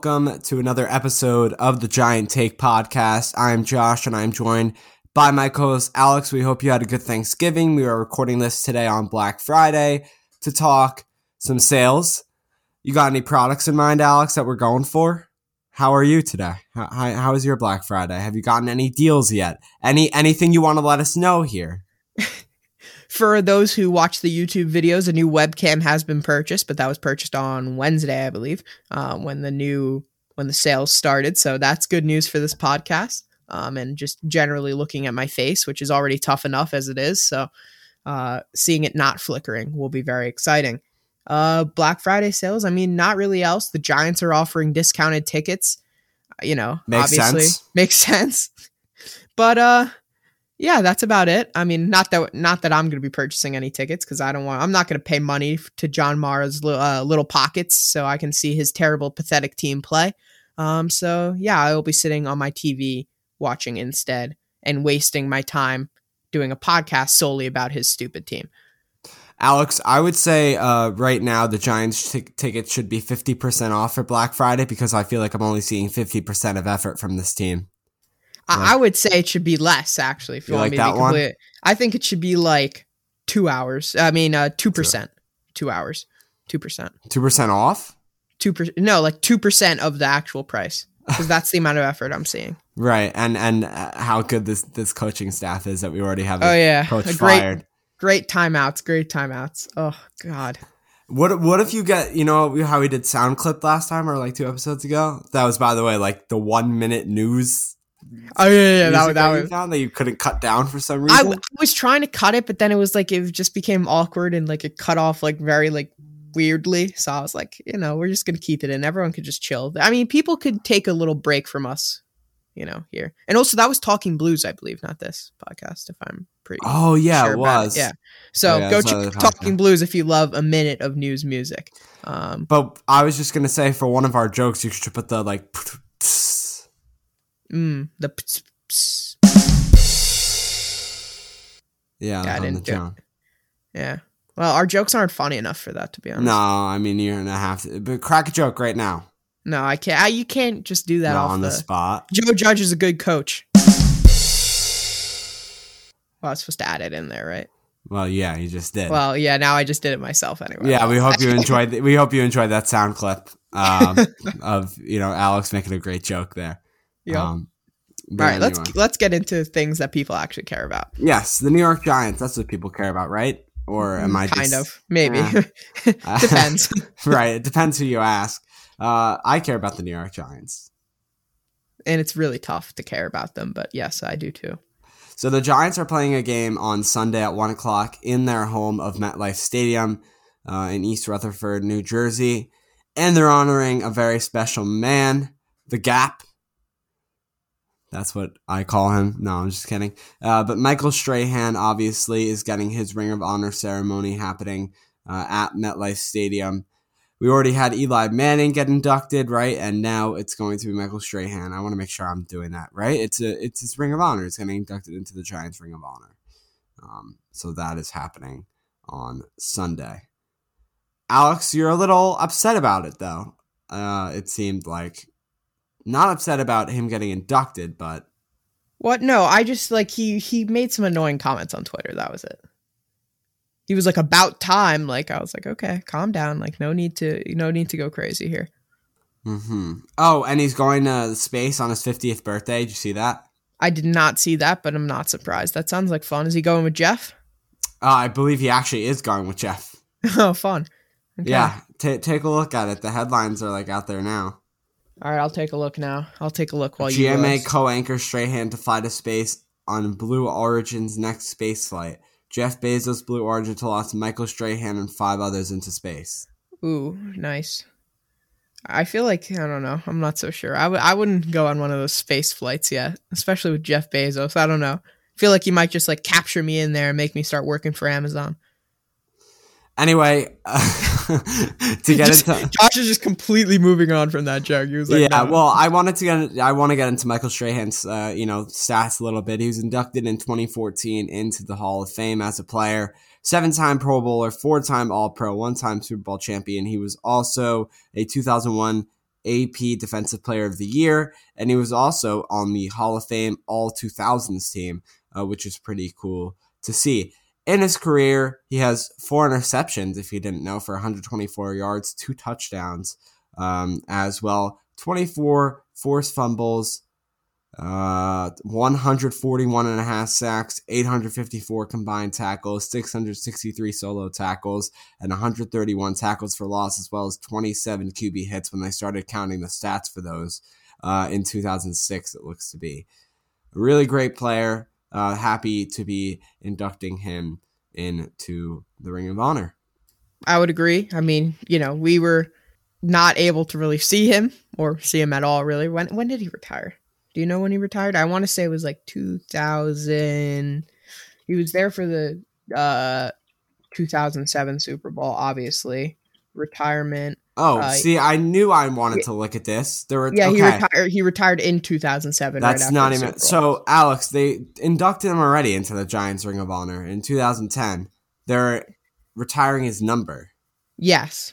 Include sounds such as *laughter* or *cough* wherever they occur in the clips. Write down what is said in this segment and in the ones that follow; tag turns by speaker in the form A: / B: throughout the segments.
A: Welcome to another episode of the Giant Take podcast. I'm Josh and I'm joined by my co host Alex. We hope you had a good Thanksgiving. We are recording this today on Black Friday to talk some sales. You got any products in mind, Alex, that we're going for? How are you today? How, how, is your Black Friday? Have you gotten any deals yet? Any anything you want to let us know here? *laughs*
B: For those who watch the YouTube videos, a new webcam has been purchased, but that was purchased on Wednesday, I believe, uh, when the new when the sales started. So that's good news for this podcast. Um, and just generally looking at my face, which is already tough enough as it is. So uh, seeing it not flickering will be very exciting. Uh, Black Friday sales. I mean, not really else. The Giants are offering discounted tickets. You know,
A: makes
B: obviously
A: sense. *laughs*
B: makes sense. But uh, yeah, that's about it. I mean, not that not that I'm going to be purchasing any tickets because I don't want. I'm not going to pay money to John Mara's uh, little pockets so I can see his terrible, pathetic team play. Um, so yeah, I will be sitting on my TV watching instead and wasting my time doing a podcast solely about his stupid team.
A: Alex, I would say uh, right now the Giants t- tickets should be 50% off for Black Friday because I feel like I'm only seeing 50% of effort from this team.
B: I, I would say it should be less actually. If you,
A: You
B: want
A: like
B: me to be
A: one?
B: I think it should be like two hours. I mean, uh, two percent, two hours, two percent,
A: 2% off?
B: two percent. No, like two percent of the actual price because *laughs* that's the amount of effort I'm seeing.
A: Right, and and uh, how good this this coaching staff is that we already have.
B: Oh yeah,
A: coach
B: a great,
A: fired.
B: great timeouts, great timeouts. Oh god,
A: What what if you get you know how we did sound clip last time or like two episodes ago? That was by the way like the one minute news.
B: Oh yeah, yeah, that, that was.
A: found that you couldn't cut down for some
B: I,
A: reason.
B: w- I was trying to cut it, but then it was like it just became awkward and like it cut off like very like weirdly. So I was like, you know, we're just gonna keep it in. Everyone could just chill. I mean, people could take a little break from us, you know, here. And also, that was Talking Blues, I believe, not this podcast. If I'm pretty.
A: oh yeah,
B: sure
A: it was.
B: Yeah. So
A: yeah,
B: go check Talking. Blues if you love a minute of news music. Um,
A: But I was just gonna say for one of our jokes, you should put the like. *laughs*
B: mm, the ps- ps-
A: Yeah,
B: Yeah, I
A: the
B: didn't do it.
A: John.
B: yeah. Well, our jokes aren't funny enough for that, to be honest.
A: No, I mean you're gonna have to. But crack a joke right now.
B: No, I can't. I, you can't just do that off
A: on the
B: the
A: spot.
B: Joe Judge is a good coach. Well, I was supposed to add it in there, right?
A: Well, yeah, you just did.
B: Well, yeah. Now I just did it myself anyway.
A: yeah, we hope you *laughs* enjoyed. We hope you enjoyed that sound clip um, *laughs* of you know Alex making a great joke there.
B: Yeah.
A: Um,
B: All right, let's let's get into things that people actually care about.
A: Yes, the New York Giants. That's what people care about, right? Or am I
B: Mm, kind
A: just,
B: of maybe
A: Yeah. *laughs* *laughs*
B: depends. *laughs*
A: right? It depends who you ask. Uh, I care about the New York Giants.
B: and it's really tough to care about them, but yes, I do too.
A: So the Giants are playing a game on Sunday at one o'clock in their home of MetLife Stadium uh, in East Rutherford, New Jersey, and they're honoring a very special man, the Gap,
C: That's what I call him. No, I'm just kidding. Uh, but Michael Strahan obviously is getting his Ring of Honor ceremony happening uh, at MetLife Stadium. We already had Eli Manning get inducted, right? And now it's going to be Michael Strahan. I want to make sure I'm doing that right. It's a it's his Ring of Honor. It's getting inducted into the Giants Ring of Honor. Um, so that is happening on Sunday. Alex, you're a little upset about it though. Uh, it seemed like not upset about him getting inducted, but
B: What? No, I just like he he made some annoying comments on Twitter. That was it. He was like about time. Like I was like, okay, calm down. Like no need to no need to go crazy here.
C: hmm Oh, and he's going to space on his 50th birthday. Did you see that?
B: I did not see that, but I'm not surprised. That sounds like fun. Is he going with Jeff?
C: Uh, I believe he actually is going with Jeff. *laughs*
B: oh, fun. Okay.
C: Yeah, t- take a look at it. The headlines are like out there now.
B: All right, I'll take a look now. I'll take a look while you.
C: GMA
B: uh,
C: co-anchor Strahan to fly to space on Blue Origin's next space flight. Jeff Bezos, Blue Origin to launch Michael Strahan and five others into space.
B: Ooh, nice. I feel like I don't know. I'm not so sure. I w- I wouldn't go on one of those space flights yet, especially with Jeff Bezos. I don't know. I feel like he might just like capture me in there and make me start working for Amazon.
C: Anyway, *laughs* *laughs* to get
B: Just-
C: into
B: Josh is just completely moving on from that joke. He was like,
C: yeah,
B: no.
C: well, I wanted to get I want to get into Michael Strahan's uh, you know stats a little bit. He was inducted in 2014 into the Hall of Fame as a player, seven-time Pro Bowler, four-time All-Pro, one-time Super Bowl champion. He was also a 2001 AP Defensive Player of the Year, and he was also on the Hall of Fame All 2000s team, uh, which is pretty cool to see. In his career, he has four interceptions, if you didn't know, for 124 yards, two touchdowns um, as well. 24 forced fumbles, uh, 141 and a half sacks, 854 combined tackles, 663 solo tackles, and 131 tackles for loss, as well as 27 QB hits when they started counting the stats for those uh, in 2006, it looks to be. A really great player. Uh, happy to be inducting him into the Ring of Honor.
B: I would agree. I mean, you know, we were not able to really see him or see him at all. Really, when when did he retire? Do you know when he retired? I want to say it was like 2000. He was there for the uh 2007 Super Bowl, obviously. Retirement.
C: Oh,
B: Uh,
C: see, I knew I wanted to look at this. There were
B: Yeah,
C: okay.
B: he retired. He retired in 2007. right
C: That's
B: after
C: not even so. Alex, they inducted him already into the Giants Ring of Honor in 2010. They're retiring his number.
B: Yes.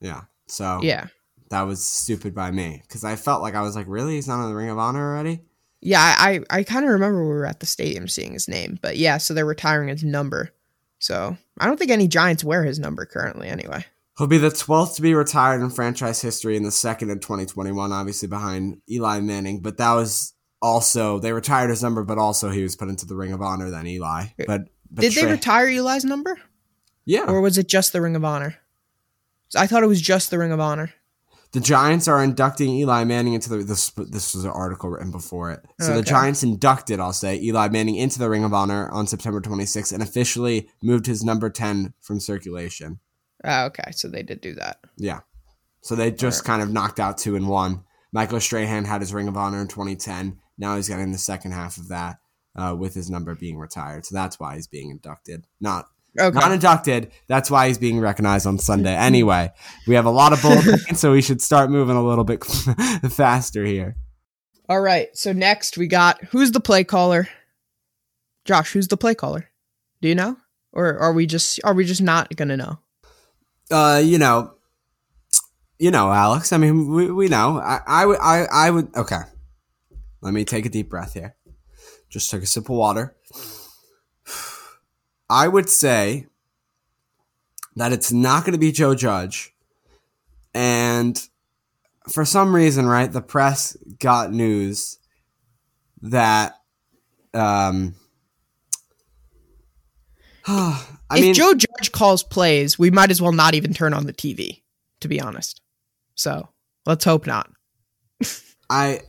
C: Yeah, so
B: Yeah.
C: that was stupid by me because I felt like I was like, really, he's not in the Ring of Honor already.
B: Yeah, I I, I kind of remember we were at the stadium seeing his name, but yeah, so they're retiring his number. So I don't think any Giants wear his number currently, anyway.
C: He'll be the 12th to be retired in franchise history and the second in 2021, obviously behind Eli Manning. But that was also they retired his number, but also he was put into the Ring of Honor than Eli. Eh, but, but
B: Did they retire Eli's number,
C: Yeah,
B: or was it just the Ring of Honor? I thought it was just the Ring of Honor.
C: The Giants are inducting Eli Manning into the this this was an article written before it. So the Giants inducted, I'll say, Eli Manning into the Ring of Honor on September 26th and officially moved his number 10 from circulation.
B: Oh, okay, so they did do that.
C: Yeah. So they just kind of knocked out two and one. Michael Strahan had his Ring of Honor in 2010. Now he's getting the second half of that uh, with his number being retired. So that's why he's being inducted. Not
B: Okay,
C: not inducted. That's why he's being recognized on Sunday. Anyway, we have a lot of bullet points, so we should start moving a little bit *laughs* faster here.
B: all right. So next we got who's the play caller? Josh, who's the play caller? Do you know, or are we just are we just not gonna know?
C: Uh, you know, you know, Alex. I mean, we, we know. I, I would, I, I would. Okay, let me take a deep breath here. Just took a sip of water. I would say that it's not going to be Joe Judge, and for some reason, right, the press got news that, um, *sighs* I
B: if
C: mean,
B: Joe Judge calls plays, we might as well not even turn on the TV, to be honest. So let's hope not. *laughs*
C: I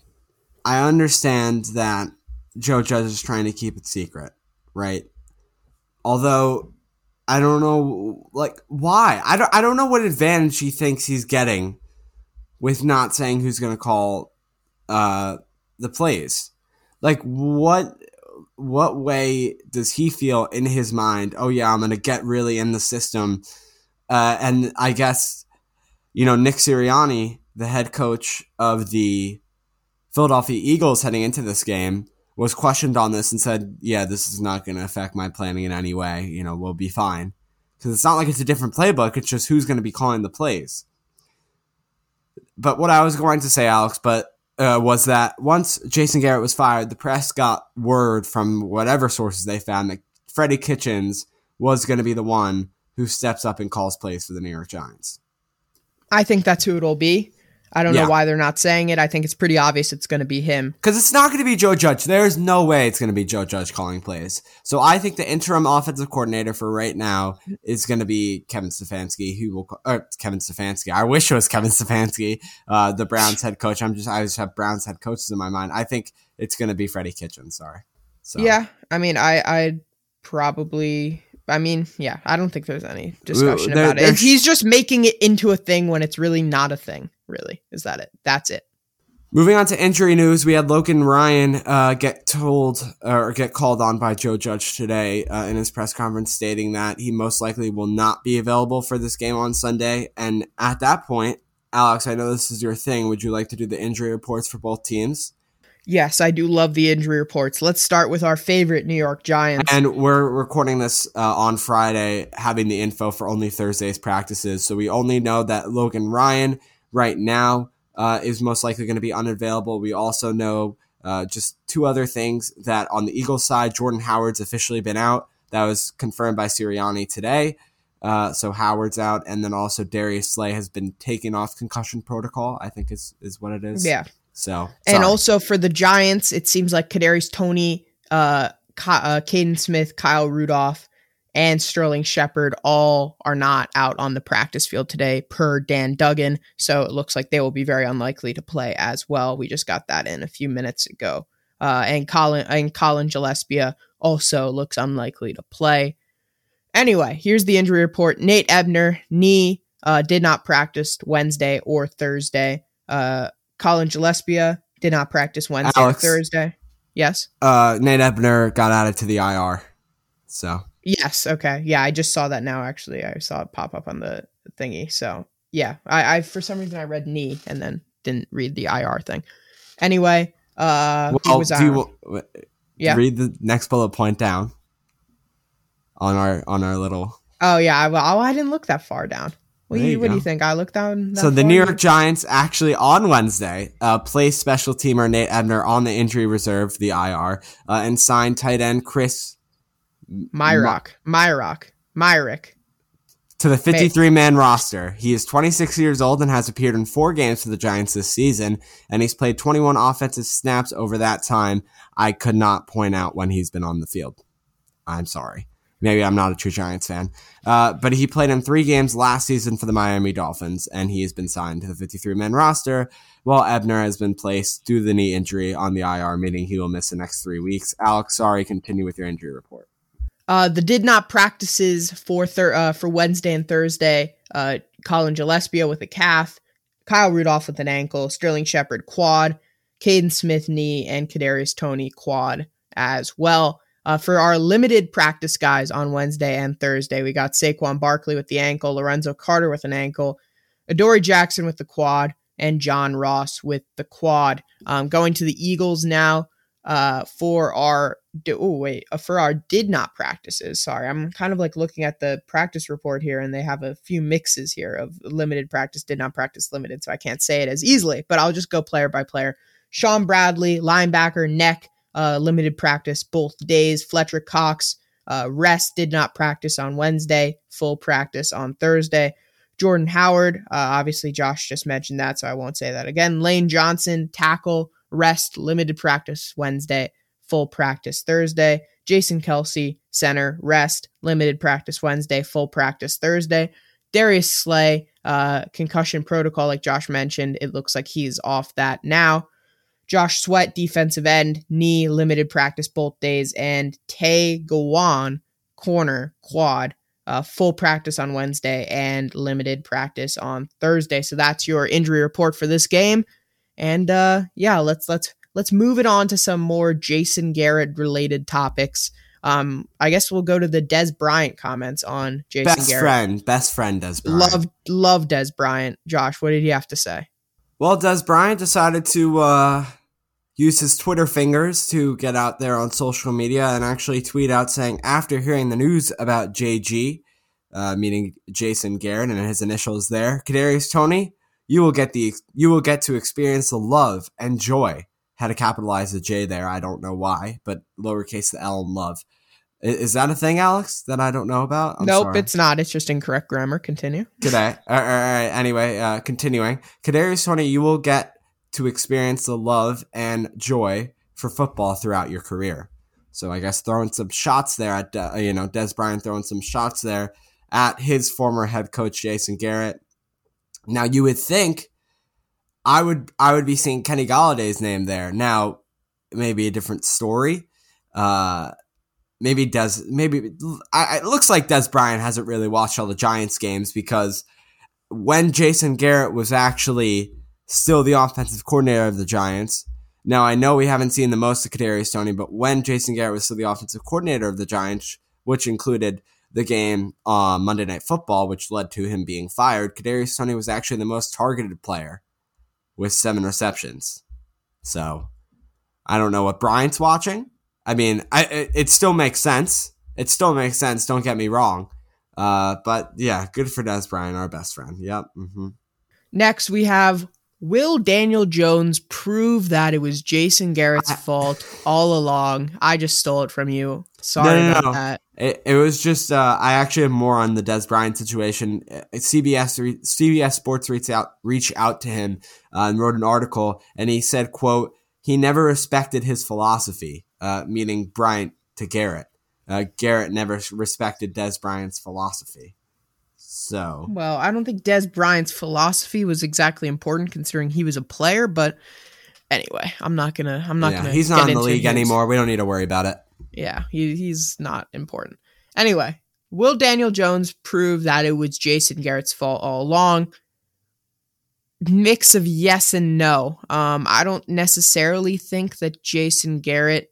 C: I understand that Joe Judge is trying to keep it secret, right? Although I don't know like why. I don't I don't know what advantage he thinks he's getting with not saying who's going to call uh the plays. Like what what way does he feel in his mind? Oh yeah, I'm gonna get really in the system, uh, and I guess you know Nick Sirianni, the head coach of the Philadelphia Eagles, heading into this game, was questioned on this and said, "Yeah, this is not going to affect my planning in any way. You know, we'll be fine." Because it's not like it's a different playbook; it's just who's going to be calling the plays. But what I was going to say, Alex, but uh, was that once Jason Garrett was fired, the press got word from whatever sources they found that Freddie Kitchens was going to be the one who steps up and calls plays for the New York Giants.
B: I think that's who it'll be. I don't
C: Yeah.
B: know why they're not saying it. I think it's pretty obvious it's going to be him.
C: Because it's not going to be Joe Judge. There's no way it's going to be Joe Judge calling plays. So I think the interim offensive coordinator for right now is going to be Kevin Stefanski, who will, or Kevin Stefanski. I wish it was Kevin Stefanski, uh, the Browns head coach. I'm just, I just have Browns head coaches in my mind. I think it's going to be Freddie Kitchen. Sorry. So
B: Yeah, I mean, I I probably. I mean, yeah, I don't think there's any discussion
C: there-
B: about it. He's just making it into a thing when it's really not a thing. Really, is that it? That's it.
C: Moving on to injury news, we had Logan Ryan uh, get told or get called on by Joe Judge today uh, in his press conference, stating that he most likely will not be available for this game on Sunday. And at that point, Alex, I know this is your thing. Would you like to do the injury reports for both teams?
B: Yes, I do love the injury reports. Let's start with our favorite New York Giants.
C: And we're recording this uh, on Friday, having the info for only Thursday's practices. So we only know that Logan Ryan right now uh, is most likely going to be unavailable. We also know uh, just two other things that on the Eagles side, Jordan Howard's officially been out. That was confirmed by Sirianni today. Uh, so Howard's out, and then also Darius Slay has been taken off concussion protocol. I think is is what it is.
B: yeah,
C: So
B: and also for the Giants, it seems like Kadarius Toney, uh, Ky- uh, Kaden Smith, Kyle Rudolph, and Sterling Shepard all are not out on the practice field today, per Dan Duggan. So it looks like they will be very unlikely to play as well. We just got that in a few minutes ago. Uh, and Cullen and Cullen Gillaspia also looks unlikely to play. Anyway, here's the injury report. Nate Ebner knee uh, did not practice Wednesday or Thursday. Uh, Cullen Gillaspia did not practice Wednesday
C: Alex.
B: or Thursday. Yes.
C: uh, Nate Ebner got added to the IR. So
B: Yes. Okay. Yeah, I just saw that now. Actually, I saw it pop up on the thingy. So yeah, I, I for some reason I read knee and then didn't read the IR thing. Anyway, uh,
C: well,
B: was
C: do you,
B: Yeah.
C: read the next bullet point down on our on our little
B: oh yeah. Well, I didn't look that far down. What, do you, what do you think? I looked down.
C: so the? New York Giants actually on Wednesday uh, placed special teamer Nate Ebner on the injury reserve, the IR, uh, and signed tight end Chris
B: Myrock, Myrock, Myrick.
C: to the 53 man roster. He is 26 years old and has appeared in four games for the Giants this season, and he's played 21 offensive snaps over that time. I could not point out when he's been on the field. I'm sorry. Maybe I'm not a true Giants fan. Uh, but he played in three games last season for the Miami Dolphins, and he has been signed to the 53 man roster, while Ebner has been placed due to the knee injury on the IR, meaning he will miss the next three weeks. Alex, sorry, continue with your injury report.
B: Uh, the did not practices for thir- uh, for Wednesday and Thursday. Uh, Cullen Gillaspia with a calf, Kyle Rudolph with an ankle, Sterling Shepard quad, Kaden Smith knee, and Kadarius Toney quad as well. Uh, for our limited practice guys on Wednesday and Thursday, we got Saquon Barkley with the ankle, Lorenzo Carter with an ankle, Adoree Jackson with the quad, and John Ross with the quad. Um, going to the Eagles now uh, for our oh wait uh, for our did not practices. Sorry, I'm kind of like looking at the practice report here, and they have a few mixes here of limited practice, did not practice, limited. So I can't say it as easily, but I'll just go player by player. Shaun Bradley, linebacker, neck, uh, limited practice both days. Fletcher Cox, uh, rest, did not practice on Wednesday, full practice on Thursday. Jordan Howard, uh, obviously Josh just mentioned that, so I won't say that again. Lane Johnson, tackle, rest, limited practice Wednesday, full practice Thursday. Jason Kelce, center, rest, limited practice Wednesday, full practice Thursday. Darius Slay, uh, concussion protocol, like Josh mentioned. It looks like he's off that now. Josh Sweat, defensive end, knee, limited practice both days. And Tay Gowan, corner, quad, uh, full practice on Wednesday and limited practice on Thursday. So that's your injury report for this game. And uh, yeah, let's let's let's move it on to some more Jason Garrett related topics. Um, I guess we'll go to the Dez Bryant comments on Jason
C: best
B: Garrett.
C: friend, best friend Dez Bryant.
B: Love, love Dez Bryant. Josh, what did he have to say?
C: Well, Dez Bryant decided to uh, use his Twitter fingers to get out there on social media and actually tweet out saying, after hearing the news about JG, uh, meaning Jason Garrett and his initials there, Kadarius Toney, you will get the you will get to experience the love and joy. Had to capitalize the J there. I don't know why, but lowercase the L and love. Is that a thing, Alex, that I don't know about? I'm
B: nope,
C: sorry.
B: it's not. It's just incorrect grammar. Continue.
C: Today. All right, all right. Anyway, uh, continuing. Kadarius Toney, you will get to experience the love and joy for football throughout your career. So I guess throwing some shots there at uh, you know Dez Bryant throwing some shots there at his former head coach Jason Garrett. Now you would think I would I would be seeing Kenny Golladay's name there. Now maybe a different story. Uh, maybe Dez maybe I, it looks like Dez Bryant hasn't really watched all the Giants games because when Jason Garrett was actually still the offensive coordinator of the Giants. Now I know we haven't seen the most of Kadarius Toney, but when Jason Garrett was still the offensive coordinator of the Giants, which included the game on Monday Night Football, which led to him being fired, Kadarius Toney was actually the most targeted player with seven receptions. So I don't know what Bryant's watching. I mean, I, it, it still makes sense. It still makes sense. Don't get me wrong. Uh, but yeah, good for Dez Bryant, our best friend. Yep. hmm
B: Next, we have Will Daniel Jones prove that it was Jason Garrett's
C: I-
B: fault all along? I just stole it from you. Sorry
C: No, no,
B: about
C: no.
B: that.
C: It, it was just uh, I actually have more on the Dez Bryant situation. Uh, CBS re- CBS Sports reached out reached out to him uh, and wrote an article, and he said, "quote He never respected his philosophy, uh, meaning Bryant to Garrett. Uh, Garrett never respected Dez Bryant's philosophy. So
B: Well, I don't think Dez Bryant's philosophy was exactly important considering he was a player, but anyway, I'm not gonna I'm not
C: yeah,
B: gonna
C: he's not in the league
B: his-
C: anymore. We don't need to worry about it.
B: Yeah, he, he's not important. Anyway, will Daniel Jones prove that it was Jason Garrett's fault all along? Mix of yes and no. Um, I don't necessarily think that Jason Garrett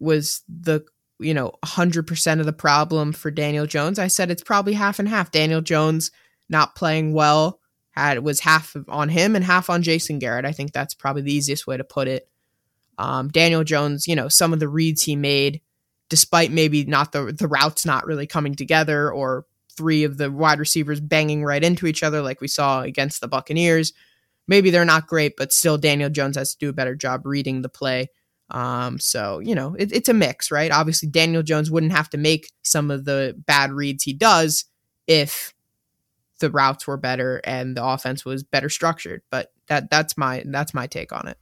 B: was the you know 100% of the problem for Daniel Jones. I said it's probably half and half. Daniel Jones not playing well had was half on him and half on Jason Garrett. I think that's probably the easiest way to put it. Um, Daniel Jones, you know, some of the reads he made, despite maybe not the the routes not really coming together or three of the wide receivers banging right into each other like we saw against the Buccaneers. Maybe they're not great, but still Daniel Jones has to do a better job reading the play. Um, so you know, it, it's a mix, right? Obviously, Daniel Jones wouldn't have to make some of the bad reads he does if the routes were better and the offense was better structured. But that that's my that's my take on it.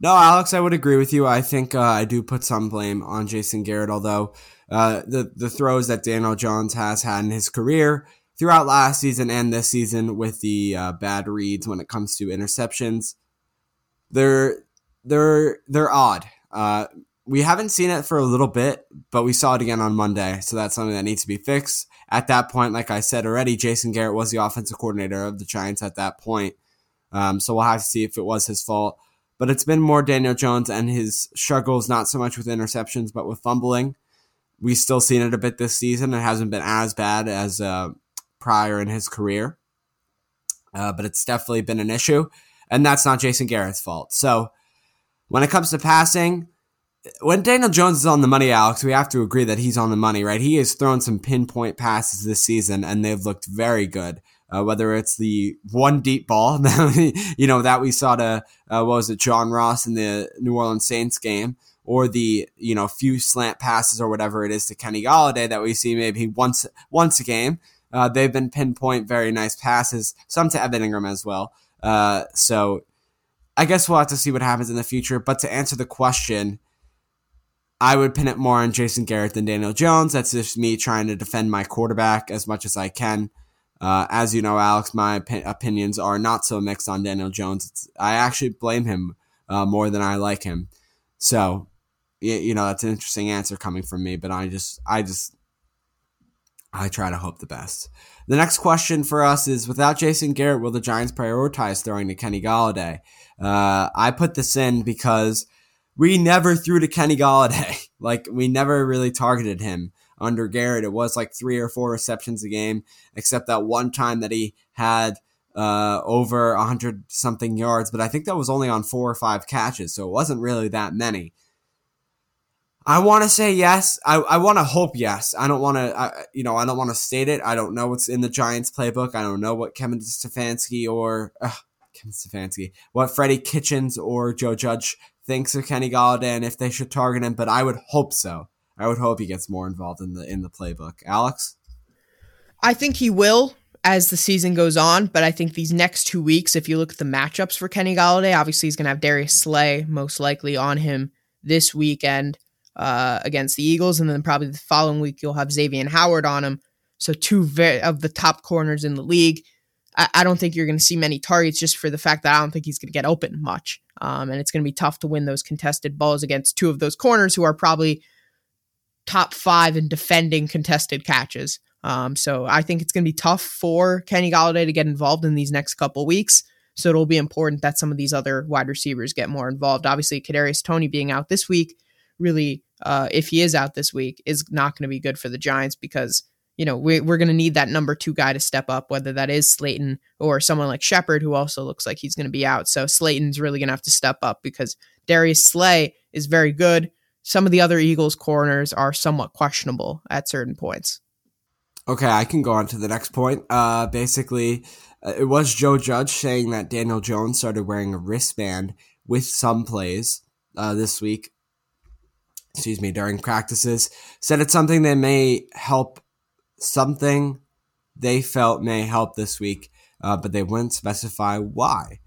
C: No, Alex, I would agree with you. I think uh, I do put some blame on Jason Garrett, although uh, the the throws that Daniel Jones has had in his career throughout last season and this season with the uh, bad reads when it comes to interceptions, they're they're they're odd. Uh, we haven't seen it for a little bit, but we saw it again on Monday, so that's something that needs to be fixed. At that point, like I said already, Jason Garrett was the offensive coordinator of the Giants at that point, um, so we'll have to see if it was his fault but it's been more Daniel Jones and his struggles, not so much with interceptions, but with fumbling. We've still seen it a bit this season. It hasn't been as bad as uh, prior in his career, uh, but it's definitely been an issue, and that's not Jason Garrett's fault. So when it comes to passing, when Daniel Jones is on the money, Alex, we have to agree that he's on the money, right? He has thrown some pinpoint passes this season, and they've looked very good. Uh, whether it's the one deep ball, *laughs* you know, that we saw to, uh, what was it, John Ross in the New Orleans Saints game, or the, you know, few slant passes or whatever it is to Kenny Golladay that we see maybe once, once a game. Uh, they've been pinpoint, very nice passes, some to Evan Engram as well. Uh, so I guess we'll have to see what happens in the future. But to answer the question, I would pin it more on Jason Garrett than Daniel Jones. That's just me trying to defend my quarterback as much as I can. Uh, as you know, Alex, my opi- opinions are not so mixed on Daniel Jones. It's, I actually blame him uh, more than I like him. So, you, you know, that's an interesting answer coming from me. But I just, I just, I try to hope the best. The next question for us is without Jason Garrett, will the Giants prioritize throwing to Kenny Golladay? Uh, I put this in because we never threw to Kenny Golladay. *laughs* like, we never really targeted him under Garrett. It was like three or four receptions a game, except that one time that he had uh, over 100 something yards, but I think that was only on four or five catches, so it wasn't really that many. I want to say yes. I, I want to hope yes. I don't want to, you know, I don't want to state it. I don't know what's in the Giants playbook. I don't know what Kevin Stefanski or uh, Kevin Stefanski, what Freddie Kitchens or Joe Judge thinks of Kenny Golladay and if they should target him. But I would hope so. I would hope he gets more involved in the in the playbook. Alex,
B: I think he will as the season goes on. But I think these next two weeks, if you look at the matchups for Kenny Golladay, obviously he's going to have Darius Slay most likely on him this weekend uh, against the Eagles, and then probably the following week you'll have Xavier Howard on him. So two of the top corners in the league. I, I don't think you're going to see many targets just for the fact that I don't think he's going to get open much, um, and it's going to be tough to win those contested balls against two of those corners who are probably top five in defending contested catches. Um, so I think it's going to be tough for Kenny Golladay to get involved in these next couple weeks. So it'll be important that some of these other wide receivers get more involved. Obviously, Kadarius Toney being out this week really, uh, if he is out this week, is not going to be good for the Giants because you know we, we're going to need that number two guy to step up, whether that is Slayton or someone like Shepard, who also looks like he's going to be out. So Slayton's really going to have to step up because Darius Slay is very good. Some of the other Eagles corners are somewhat questionable at certain points.
C: Okay, I can go on to the next point. Uh, basically, uh, it was Joe Judge saying that Daniel Jones started wearing a wristband with some plays uh, this week excuse me, during practices, said it's something that may help something they felt may help this week, uh, but they wouldn't specify why.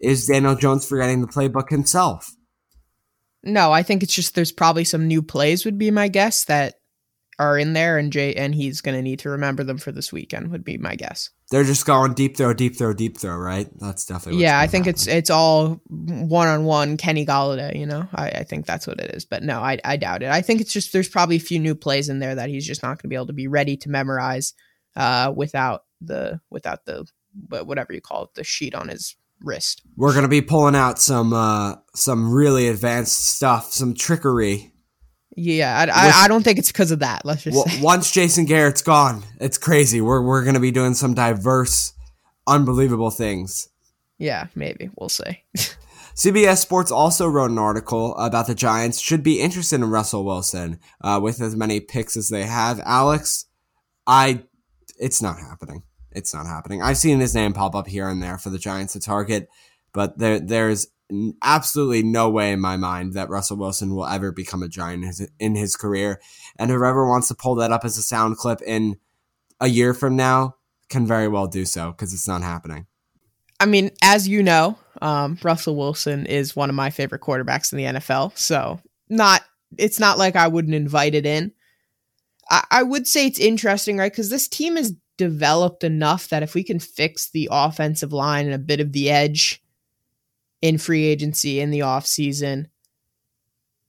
C: Is Daniel Jones forgetting the playbook himself?
B: No, I think it's just there's probably some new plays would be my guess that are in there, and Jay and he's going to need to remember them for this weekend. Would be my guess.
C: They're just going deep throw, deep throw, deep throw, right? That's definitely
B: yeah. I think happen. it's it's all one on one Kenny Golladay. You know, I, I think that's what it is. But no, I I doubt it. I think it's just there's probably a few new plays in there that he's just not going to be able to be ready to memorize uh, without the without the whatever you call it the sheet on his wrist.
C: We're gonna be pulling out some uh, some really advanced stuff, some trickery
B: yeah, I, I, I, don't think it's because of that. Let's just well,
C: once Jason Garrett's gone, it's crazy. We're we're gonna be doing some diverse, unbelievable things.
B: Yeah, maybe we'll see. *laughs*
C: CBS Sports also wrote an article about the Giants should be interested in Russell Wilson uh, with as many picks as they have. Alex, I, it's not happening. It's not happening. I've seen his name pop up here and there for the Giants to target, but there there's absolutely no way in my mind that Russell Wilson will ever become a giant in his, in his career. And whoever wants to pull that up as a sound clip in a year from now can very well do so because it's not happening.
B: I mean, as you know, um, Russell Wilson is one of my favorite quarterbacks in the NFL. So not it's not like I wouldn't invite it in. I, I would say it's interesting, right? Because this team is developed enough that if we can fix the offensive line and a bit of the edge in free agency in the offseason,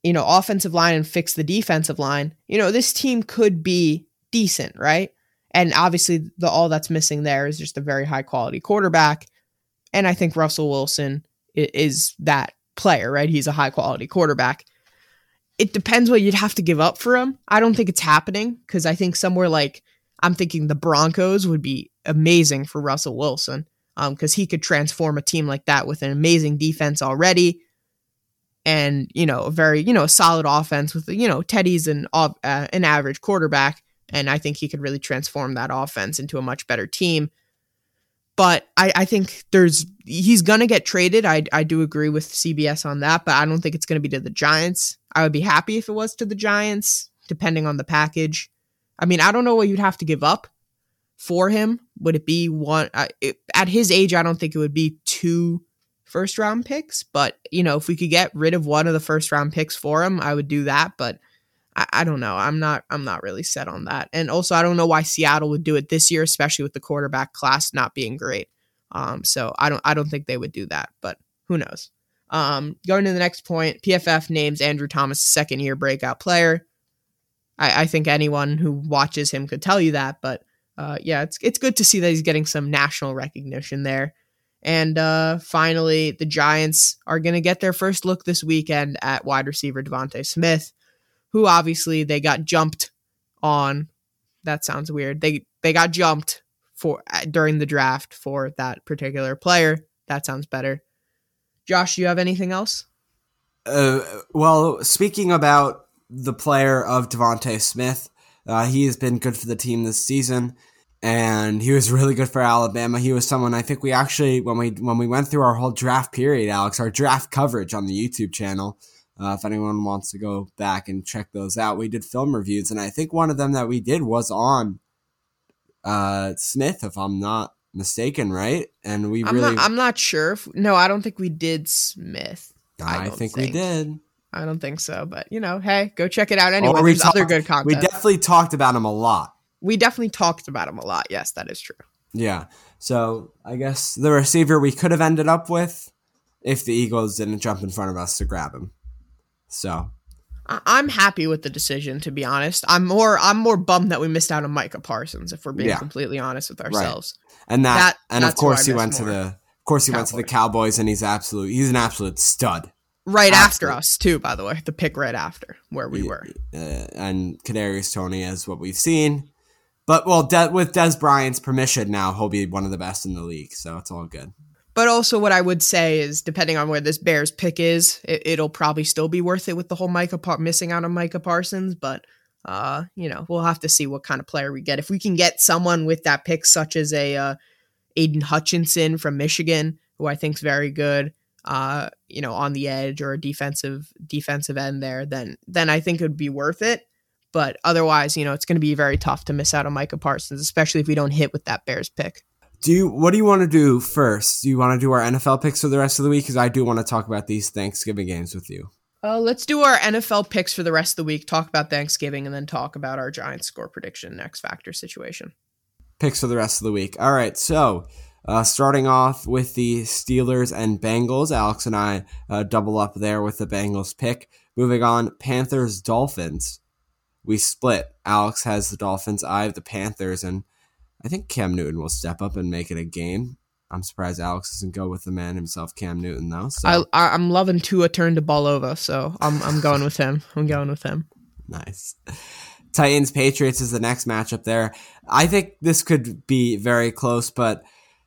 B: you know, offensive line and fix the defensive line, you know, this team could be decent, right? And obviously, the all that's missing there is just a very high quality quarterback. And I think Russell Wilson is that player, right? He's a high quality quarterback. It depends what you'd have to give up for him. I don't think it's happening because I think somewhere like I'm thinking the Broncos would be amazing for Russell Wilson because um, he could transform a team like that with an amazing defense already and you know a very you know a solid offense with you know Teddy's an uh, an average quarterback and I think he could really transform that offense into a much better team. But I, I think there's he's gonna get traded. I I do agree with CBS on that, but I don't think it's gonna be to the Giants. I would be happy if it was to the Giants, depending on the package. I mean, I don't know what you'd have to give up for him? Would it be one uh, it, at his age? I don't think it would be two first round picks, but you know, if we could get rid of one of the first round picks for him, I would do that. But I, I don't know. I'm not. I'm not really set on that. And also, I don't know why Seattle would do it this year, especially with the quarterback class not being great. Um, so I don't. I don't think they would do that. But who knows? Um, going to the next point, PFF names Andrew Thomas second year breakout player. I, I think anyone who watches him could tell you that. But uh, yeah, it's it's good to see that he's getting some national recognition there. And uh, finally, the Giants are going to get their first look this weekend at wide receiver DeVonta Smith, who obviously they got jumped on. That sounds weird. They they got jumped for uh, during the draft for that particular player. That sounds better. Josh, do you have anything else?
C: Uh, well, speaking about the player of DeVonta Smith, uh, he has been good for the team this season and he was *laughs* really good for Alabama. He was someone I think we actually when we when we went through our whole draft period, Alex, our draft coverage on the YouTube channel. Uh, if anyone wants to go back and check those out, we did film reviews, and I think one of them that we did was on uh, Smith, if I'm not mistaken, right? And we
B: I'm
C: really,
B: not, I'm not sure. If, no, I don't think we did Smith.
C: I, think, think, we did.
B: I don't think so, but you know, hey, go check it out anyway. There's talked, other good content.
C: We definitely talked about him a lot
B: we definitely talked about him a lot. Yes, that is true.
C: Yeah. So I guess the receiver we could have ended up with if the Eagles didn't jump in front of us to grab him. So
B: I'm happy with the decision, to be honest. I'm more I'm more bummed that we missed out on Micah Parsons, if we're being yeah. completely honest with ourselves.
C: Right. And that, that and of course he went more. to the of course he Cowboys. went to the Cowboys and he's absolute he's an absolute stud.
B: Right after us too, by the way. The pick right after where we
C: yeah,
B: were.
C: Uh, and Kadarius Toney is what we've seen. But well, De- with Dez Bryant's permission now, he'll be one of the best in the league, so it's all good.
B: But also, what I would say is, depending on where this Bears pick is, it, will probably still be worth it with the whole Micah Par- missing out on Micah Parsons. But uh, you know, we'll have to see what kind of player we get. If we can get someone with that pick, such as a uh, Aidan Hutchinson from Michigan, who I think is very good, uh, you know, on the edge or a defensive defensive end there, then then I think it would be worth it. But otherwise, you know, it's going to be very tough to miss out on Micah Parsons, especially if we don't hit with that Bears pick.
C: Do you? What do you want to do first? Do you want to do our NFL picks for the rest of the week? Because I do want to talk about these Thanksgiving games with you.
B: Uh, let's do our NFL picks for the rest of the week. Talk about Thanksgiving, and then talk about our Giants score prediction, X factor situation.
C: Picks for the rest of the week. All right, so uh, starting off with the Steelers and Bengals. Alex and I uh, double up there with the Bengals pick. Moving on, Panthers Dolphins we split. Alex has the Dolphins, I have the Panthers, and I think Cam Newton will step up and make it a game. I'm surprised Alex doesn't go with the man himself, Cam Newton, though. So
B: I, I'm loving Tua turn to ball over, so I'm I'm going with him. I'm going with him.
C: Nice. Titans Patriots is the next matchup there. I think this could be very close, but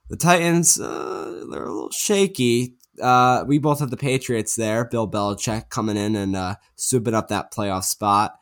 C: the Titans uh, they're a little shaky. Uh, we both have the Patriots there. Bill Belichick coming in and uh, swooping up that playoff spot.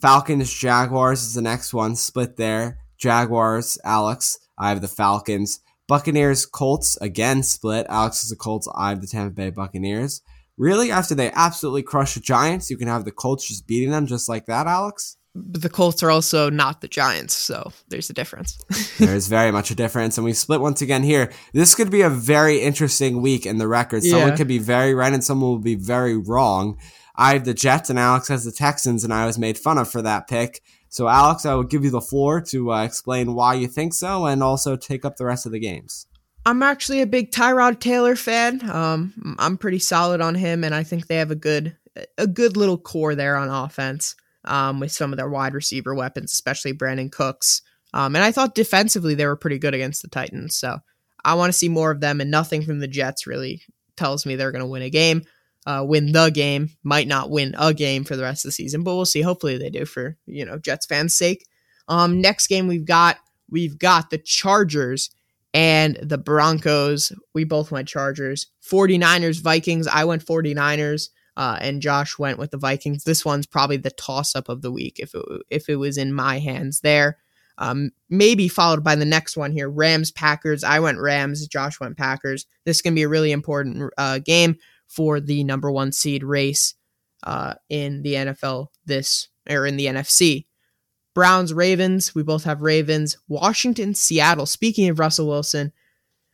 C: Falcons Jaguars is the next one. Split there. Jaguars, Alex. I have the Falcons. Buccaneers Colts again split. Alex is the Colts. I have the Tampa Bay Buccaneers. Really, after they absolutely crush the Giants, you can have the Colts just beating them just like that, Alex?
B: But the Colts are also not the Giants, so there's a difference. *laughs*
C: there's very much a difference, and we split once again here. This could be a very interesting week in the record. Someone yeah. could be very right and someone will be very wrong. I have the Jets and Alex has the Texans, and I was made fun of for that pick. So, Alex, I will give you the floor to uh, explain why you think so and also take up the rest of the games.
B: I'm actually a big Tyrod Taylor fan. Um, I'm pretty solid on him, and I think they have a good a good little core there on offense um, with some of their wide receiver weapons, especially Brandin Cooks. Um, and I thought defensively they were pretty good against the Titans. So I want to see more of them, and nothing from the Jets really tells me they're going to win a game uh, win the game. Might not win a game for the rest of the season, but we'll see. Hopefully they do for you know Jets fans' sake. Um, next game we've got we've got the Chargers and the Broncos. We both went Chargers. 49ers, Vikings. I went 49ers. Uh, and Josh went with the Vikings. This one's probably the toss up of the week if it if it was in my hands there. Um, maybe followed by the next one here Rams Packers. I went Rams. Josh went Packers. This is gonna be a really important uh, game for the number one seed race uh, in the NFL this or in the NFC. Browns, Ravens. We both have Ravens. Washington, Seattle. Speaking of Russell Wilson,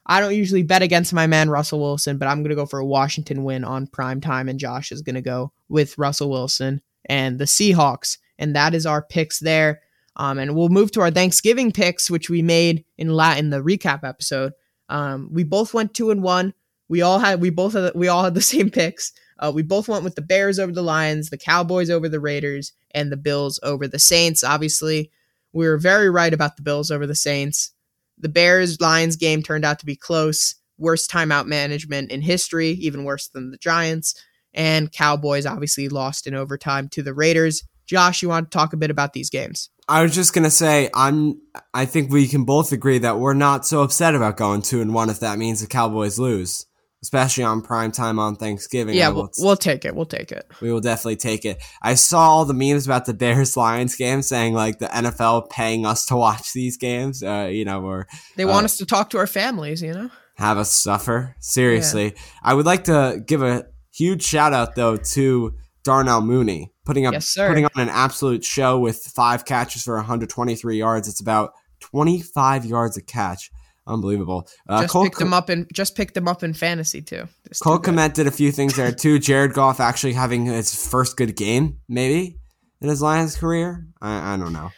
B: I don't usually bet against my man Russell Wilson, but I'm going to go for a Washington win on prime time, and Josh is going to go with Russell Wilson and the Seahawks. And that is our picks there. Um, and we'll move to our Thanksgiving picks, which we made in la- in the recap episode. Um, we both went two and one. We all had we both had we all had the *laughs* same picks. Uh, we both went with the Bears over the Lions, the Cowboys over the Raiders, and the Bills over the Saints. Obviously, we were very right about the Bills over the Saints. The Bears Lions game turned out to be close. Worst timeout management in history, even worse than the Giants. And Cowboys obviously lost in overtime to the Raiders. Josh, you want to talk a bit about these games?
C: I was just gonna say I'm. I think we can both agree that we're not so upset about going two and one if that means the Cowboys lose, especially on prime time on Thanksgiving.
B: Yeah, we'll, we'll take it. We'll take it.
C: we will definitely take it. I saw all the memes about the Bears Lions game saying like the NFL paying us to watch these games. Uh, you know, or
B: They want us to talk to our families, you know?
C: have us suffer. Seriously, I would like to give a huge shout out though to Darnell Mooney putting up
B: Yes,
C: putting on an absolute show with five catches for 123 yards. It's about 25 yards a catch. Unbelievable. Uh,
B: just
C: Cole,
B: picked them up in just picked them up in fantasy too. Just
C: Cole did a few things there too. Jared Goff actually having his first good game, maybe in his Lions career. I, I don't know.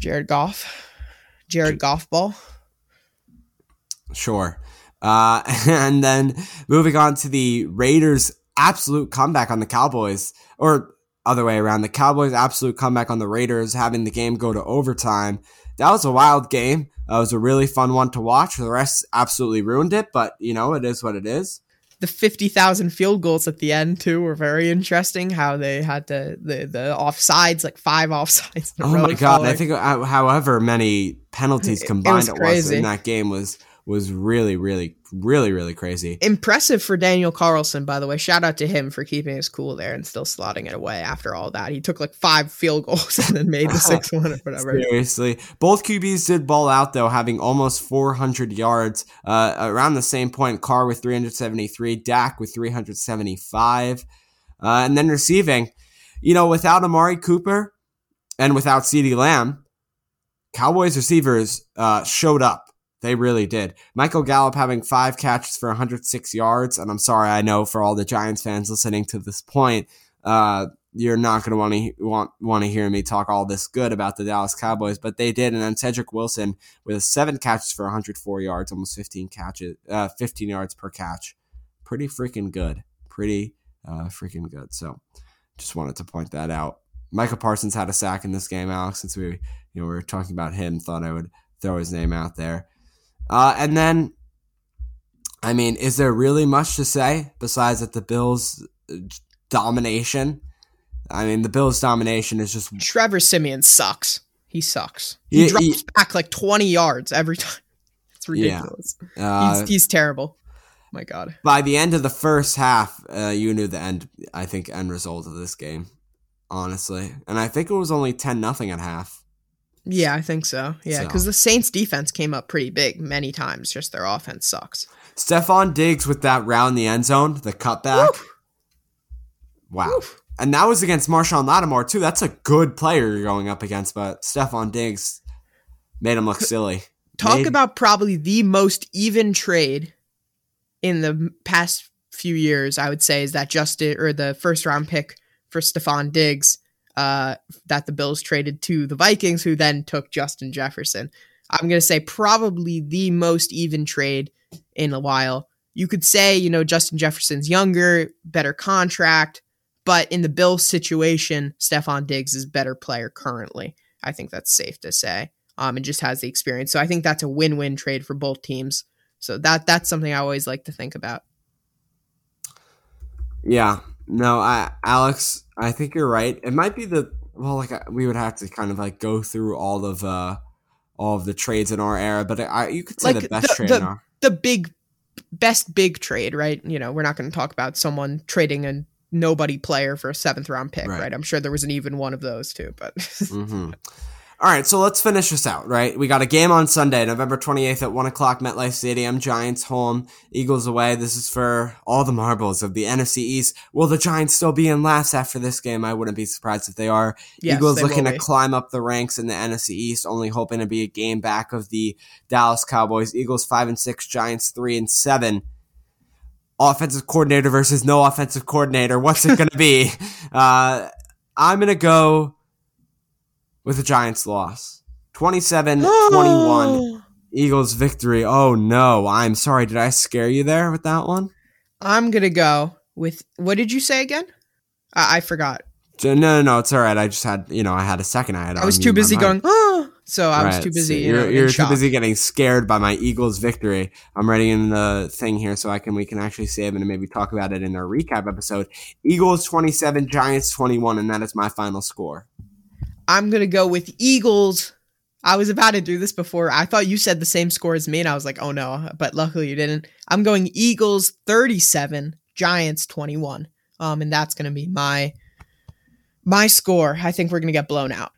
B: Jared Goff. Jared Goff ball.
C: Sure. Uh, *laughs* and then moving on to the Raiders' absolute comeback on the Cowboys, or other way around, the Cowboys' absolute comeback on the Raiders, having the game go to overtime. That was a wild game. Uh, it was a really fun one to watch. The rest absolutely ruined it, but you know it is what it is.
B: The fifty thousand field goals at the end too were very interesting. How they had the the the offsides, like five offsides. In a
C: Oh my god! I think uh, however many penalties
B: It- it
C: combined
B: was
C: it was, in that game was was really, really, really, really crazy.
B: impressive for Daniel Carlson, by the way. Shout out to him for keeping his cool there and still slotting it away after all that. He took like five field *laughs* goals and then made the *laughs* sixth one or whatever.
C: Seriously, both QBs did ball out though, having almost 400 yards. Uh, around the same point, Carr with 373, Dak with 375, uh, and then receiving. You know, without Amari Cooper and without CeeDee Lamb, Cowboys receivers uh, showed up. They really did. Michael Gallup having five catches for 106 yards, and I'm sorry, I know for all the Giants fans listening to this point, uh, you're not going to want to want want to hear me talk all this good about the Dallas Cowboys, but they did. And then Cedric Wilson with seven catches for 104 yards, almost 15 catches, uh, 15 yards per catch. Pretty freaking good. Pretty uh, freaking good. So, just wanted to point that out. Michael Parsons had a sack in this game, Alex. Since we you know we were talking about him, thought I would throw his name out there. Uh, and then, I mean, is there really much to say besides that the Bills' domination? I mean, the Bills' domination is just
B: Trevor Siemian sucks. He sucks. He
C: Yeah,
B: drops
C: he-
B: back like 20 yards every *laughs* time. It's
C: Yeah.
B: ridiculous.
C: uh,
B: he's, he's terrible. My God.
C: by the end of the first half, uh, you knew the end. I think end result of this game, honestly, and I think it was only ten nothing at half.
B: Yeah, I think so. Yeah,
C: So-
B: because the Saints defense came up pretty big many times. Just their offense sucks.
C: Stefon Diggs with that round the end zone, the cutback. Wow. And that was against Marshon Lattimore too. That's a good player you're going up against, but Stefon Diggs made him look silly.
B: Talk
C: Made-
B: about probably the most even trade in the past few years. I would say is that Justin or the first round pick for Stefon Diggs uh, that the Bills traded to the Vikings, who then took Justin Jefferson. I'm gonna say probably the most even trade in a while. You could say you know Justin Jefferson's younger, better contract, but in the Bills situation, Stefon Diggs is better player currently. I think that's safe to say um, and just has the experience. So I think that's a win-win trade for both teams. So that that's something I always like to think about.
C: Yeah. No, I Alex, I think you're right. It might be the well, like we would have to kind of like go through all of uh all of the trades in our era, but I you could say
B: Like
C: the best
B: the-
C: trade
B: the-
C: in our
B: The big, best big trade, right? You know, we're not going to talk about someone trading a nobody player for a seventh round pick,
C: Right.
B: right? I'm sure there was an even one of those too, but
C: hmm *laughs* All right, so let's finish this out, right? We got a game on Sunday, November 28th at 1 o'clock, MetLife Stadium. Giants home, Eagles away. This is for all the marbles of the NFC East. Will the Giants still be in last after this game? I wouldn't be surprised if they are.
B: yes,
C: Eagles
B: they
C: looking to climb up the ranks in the NFC East, only hoping to be a game back of the Dallas Cowboys. Eagles 5 and 6, Giants 3 and 7 offensive coordinator versus no offensive coordinator. What's it going to be? *laughs* Uh, I'm going to go with the Giants loss. 27 21. Eagles victory. Oh no. I'm sorry. Did I scare you there with that one?
B: I'm gonna go with what did you say again? I, I forgot.
C: No, no, no, it's all right. I just had, you know, I had a second. I had.
B: I was too busy going, oh, so I was too busy.
C: So you're,
B: you know,
C: you're too
B: shock.
C: busy getting scared by my Eagles victory. I'm writing in the thing here so I can we can actually save and maybe talk about it in our recap episode. Eagles 27, Giants 21, and that is my final score.
B: I'm gonna go with Eagles. I was about to do this before. I thought you said the same score as me, and I was like, oh no, but luckily you didn't. I'm going Eagles 37, Giants 21. Um, and that's gonna be my my score. I think we're gonna get blown out.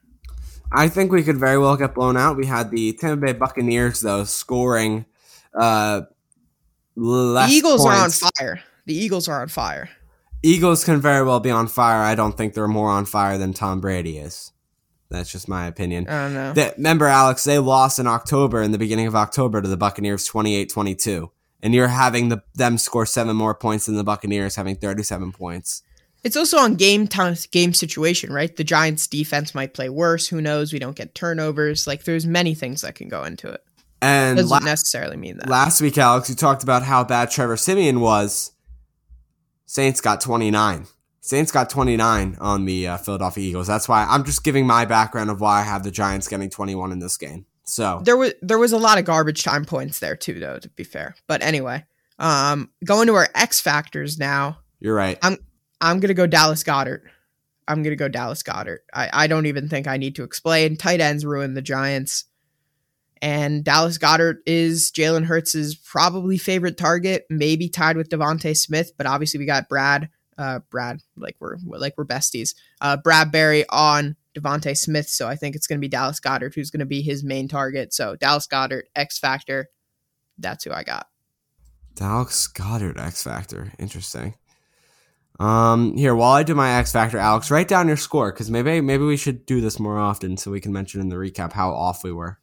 C: I think we could very well get blown out. We had the Tampa Bay Buccaneers though scoring uh less
B: the Eagles are on fire. The Eagles are on fire.
C: Eagles can very well be on fire. I don't think they're more on fire than Tom Brady is. That's just my opinion.
B: I don't know.
C: They- remember, Alex, they lost in October, in the beginning of October, to the Buccaneers 28 22. And you're having the, them score seven more points than the Buccaneers having 37 points.
B: It's also on game time, game situation, right? The Giants' defense might play worse. Who knows? We don't get turnovers. Like, there's many things that can go into it.
C: And
B: Doesn't
C: la-
B: necessarily mean that.
C: last week, Alex, you talked about how bad Trevor Siemian was. Saints got 29. Saints got 29 on the uh, Philadelphia Eagles. That's why I'm just giving my background of why I have the Giants getting 21 in this game. So,
B: there was there was a lot of garbage time points there too, though. To be fair, but anyway, um, going to our X factors now.
C: you're right.
B: I'm I'm gonna go Dallas Goedert. I'm gonna go Dallas Goedert. I, I don't even think I need to explain. Tight ends ruin the Giants, and Dallas Goedert is Jalen Hurts' probably favorite target, maybe tied with DeVonta Smith, but obviously we got Brad, uh, Brad, like we're like we're besties. Uh, Bradberry on DeVonta Smith, so I think it's gonna be Dallas Goedert who's gonna be his main target. So Dallas Goedert, X Factor, that's who I got.
C: Alex Goedert X Factor. Interesting. Um, here while I do my X Factor, Alex, write down your score because maybe maybe we should do this more often so we can mention in the recap how off we were.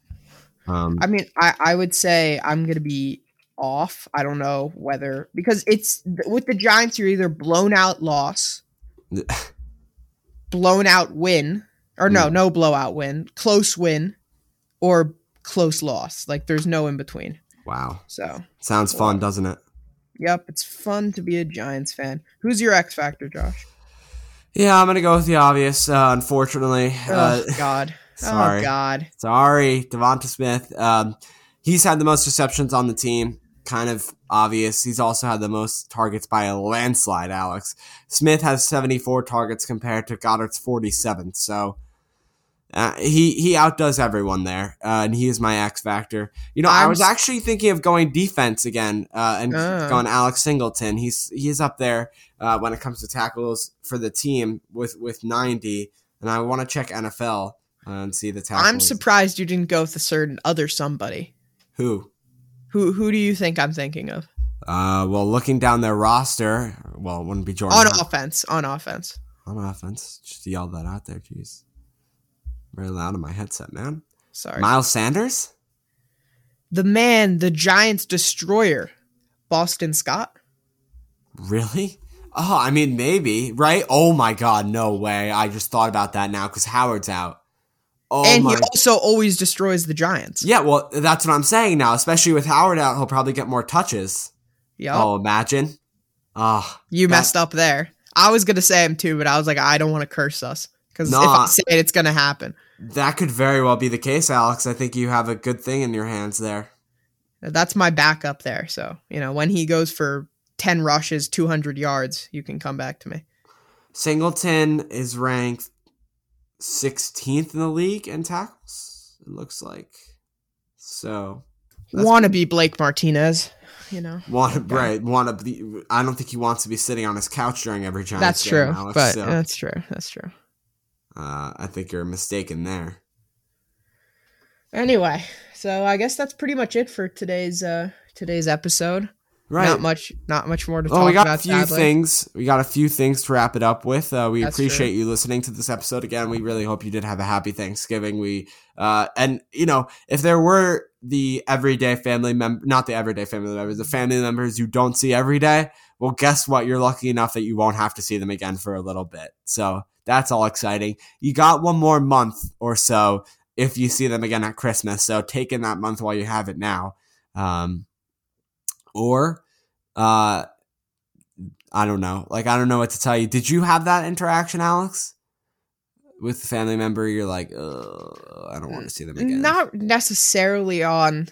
C: Um,
B: I mean, I, I would say I'm gonna be off. I don't know whether because it's with the Giants, you're either blown out loss, *laughs* blown out win, or no,
C: Mm.
B: no blowout win, close win, or close loss. Like there's no in between.
C: wow,
B: So,
C: sounds fun, doesn't it?
B: yep, it's fun to be a Giants fan. Who's your X factor, Josh?
C: Yeah, I'm gonna go with the obvious. Uh, unfortunately, uh, *laughs*
B: oh God.
C: sorry.
B: Oh God.
C: Sorry, DeVonta Smith. Um, he's had the most receptions on the team. Kind of obvious. He's also had the most targets by a landslide, Alex. Smith has 74 targets compared to Goedert's 47. So uh, he he outdoes everyone there, uh, and he is my X factor. You know, i was actually thinking of going defense again uh, and
B: Ah.
C: going Alex Singleton. He's he's up there uh, when it comes to tackles for the team with with 90, and I want to check NFL uh, and see the tackles.
B: I'm surprised you didn't go with a certain other somebody.
C: Who?
B: Who who do you think I'm thinking of?
C: Uh, well, looking down their roster, well, it wouldn't be Jordan
B: On offense. On offense.
C: on offense. Just yelled that out there. Jeez, very loud in my headset, man.
B: Sorry.
C: Miles Sanders.
B: the man, the Giants destroyer, Boston Scott.
C: Really? Oh, I mean, maybe, right? Oh my God, no way! I just thought about that now because Howard's out. Oh
B: and
C: my.
B: he also always destroys the Giants.
C: yeah, well, that's what I'm saying now. Especially with Howard out, he'll probably get more touches.
B: Yep.
C: Oh, imagine. Ah,
B: you
C: that-
B: messed up there. I was gonna say him too, but I was like, I don't want to curse us because if I say it, it's gonna happen.
C: that could very well be the case, Alex. I think you have a good thing in your hands there.
B: That's my backup there. So you know, when he goes for ten rushes, two hundred yards, you can come back to me.
C: Singleton is ranked 16th in the league in tackles. It looks like. So
B: Want to be Blake Martinez? You know,
C: want
B: Okay.
C: right want to be. I don't think he wants to be sitting on his couch during every Giants
B: that's true.
C: Alex,
B: but
C: so,
B: that's true. That's true.
C: uh, I think you're mistaken there.
B: Anyway, so I guess that's pretty much it for today's uh today's episode.
C: Right.
B: Not much, not much more to
C: Well,
B: talk
C: we got
B: about.
C: a few
B: sadly.
C: things. We got a few things to wrap it up with. Uh, we
B: That's
C: appreciate
B: true.
C: you listening to this episode again. We really hope you did have a happy Thanksgiving. We uh, and you know if there were the everyday family member, not the everyday family members, the family members you don't see every day. Well, guess what? You're lucky enough that you won't have to see them again for a little bit. So that's all exciting. You got one more month or so if you see them again at Christmas. So take in that month while you have it now. Um, or uh I don't know. Like I don't know what to tell you. Did you have that interaction, Alex? with a family member, you're like, I don't want to see them again.
B: Not necessarily on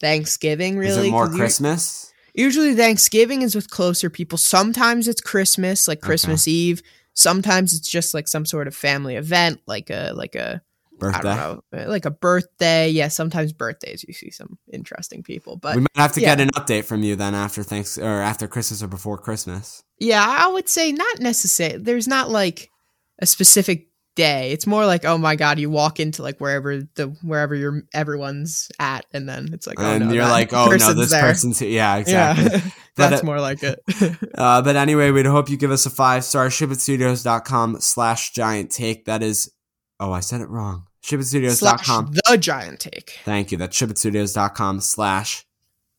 B: Thanksgiving, really.
C: Is it more Christmas?
B: Usually Thanksgiving is with closer people. Sometimes it's Christmas, like
C: Okay.
B: Christmas Eve. Sometimes it's just like some sort of family event, like a like a I don't know, uh, like a birthday. Yeah, sometimes birthdays you see some interesting people, but
C: we might have to
B: yeah.
C: get an update from you then after thanks or after Christmas or before Christmas.
B: yeah, I would say not necessarily. There's not like a specific day. It's more like oh my god, you walk into like wherever the wherever your everyone's at, and then it's like oh
C: and
B: no,
C: you're like, oh no, this
B: there.
C: person's here. Yeah, exactly.
B: Yeah, *laughs*
C: But,
B: that's
C: uh,
B: more like it. *laughs*
C: Uh, but anyway, we'd hope you give us a five star. Shipitstudios.com slash giant take. That is, oh, I said it wrong. Shipitstudios.com.
B: the giant take.
C: Thank you. That's shipitstudios.com slash.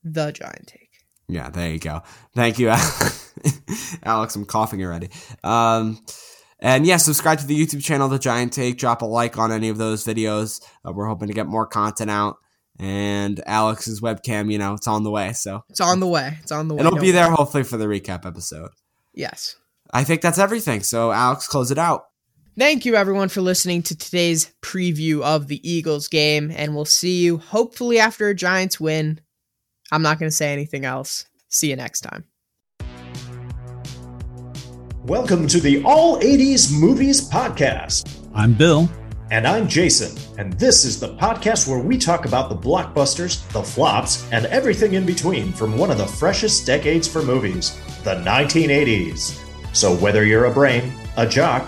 B: The giant take.
C: Yeah, there you go. Thank you, *laughs* Alex. I'm coughing already. Um, and yeah, subscribe to the YouTube channel, The Giant Take. Drop a like on any of those videos. Uh, we're hoping to get more content out. And Alex's webcam, you know, it's on the way. So
B: It's on the way. It's on the way.
C: it'll
B: Don't
C: be there hopefully for the recap episode.
B: Yes.
C: I think that's everything. So, Alex, close it out.
B: Thank you, everyone, for listening to today's preview of the Eagles game, and we'll see you hopefully after a Giants win. I'm not going to say anything else. See you next time.
D: Welcome to the All 80s Movies Podcast.
E: I'm Bill.
D: And I'm Jason, and this is the podcast where we talk about the blockbusters, the flops, and everything in between from one of the freshest decades for movies, the 1980s. So whether you're a brain, a jock,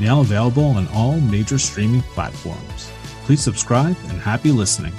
E: now available on all major streaming platforms. Please subscribe and happy listening.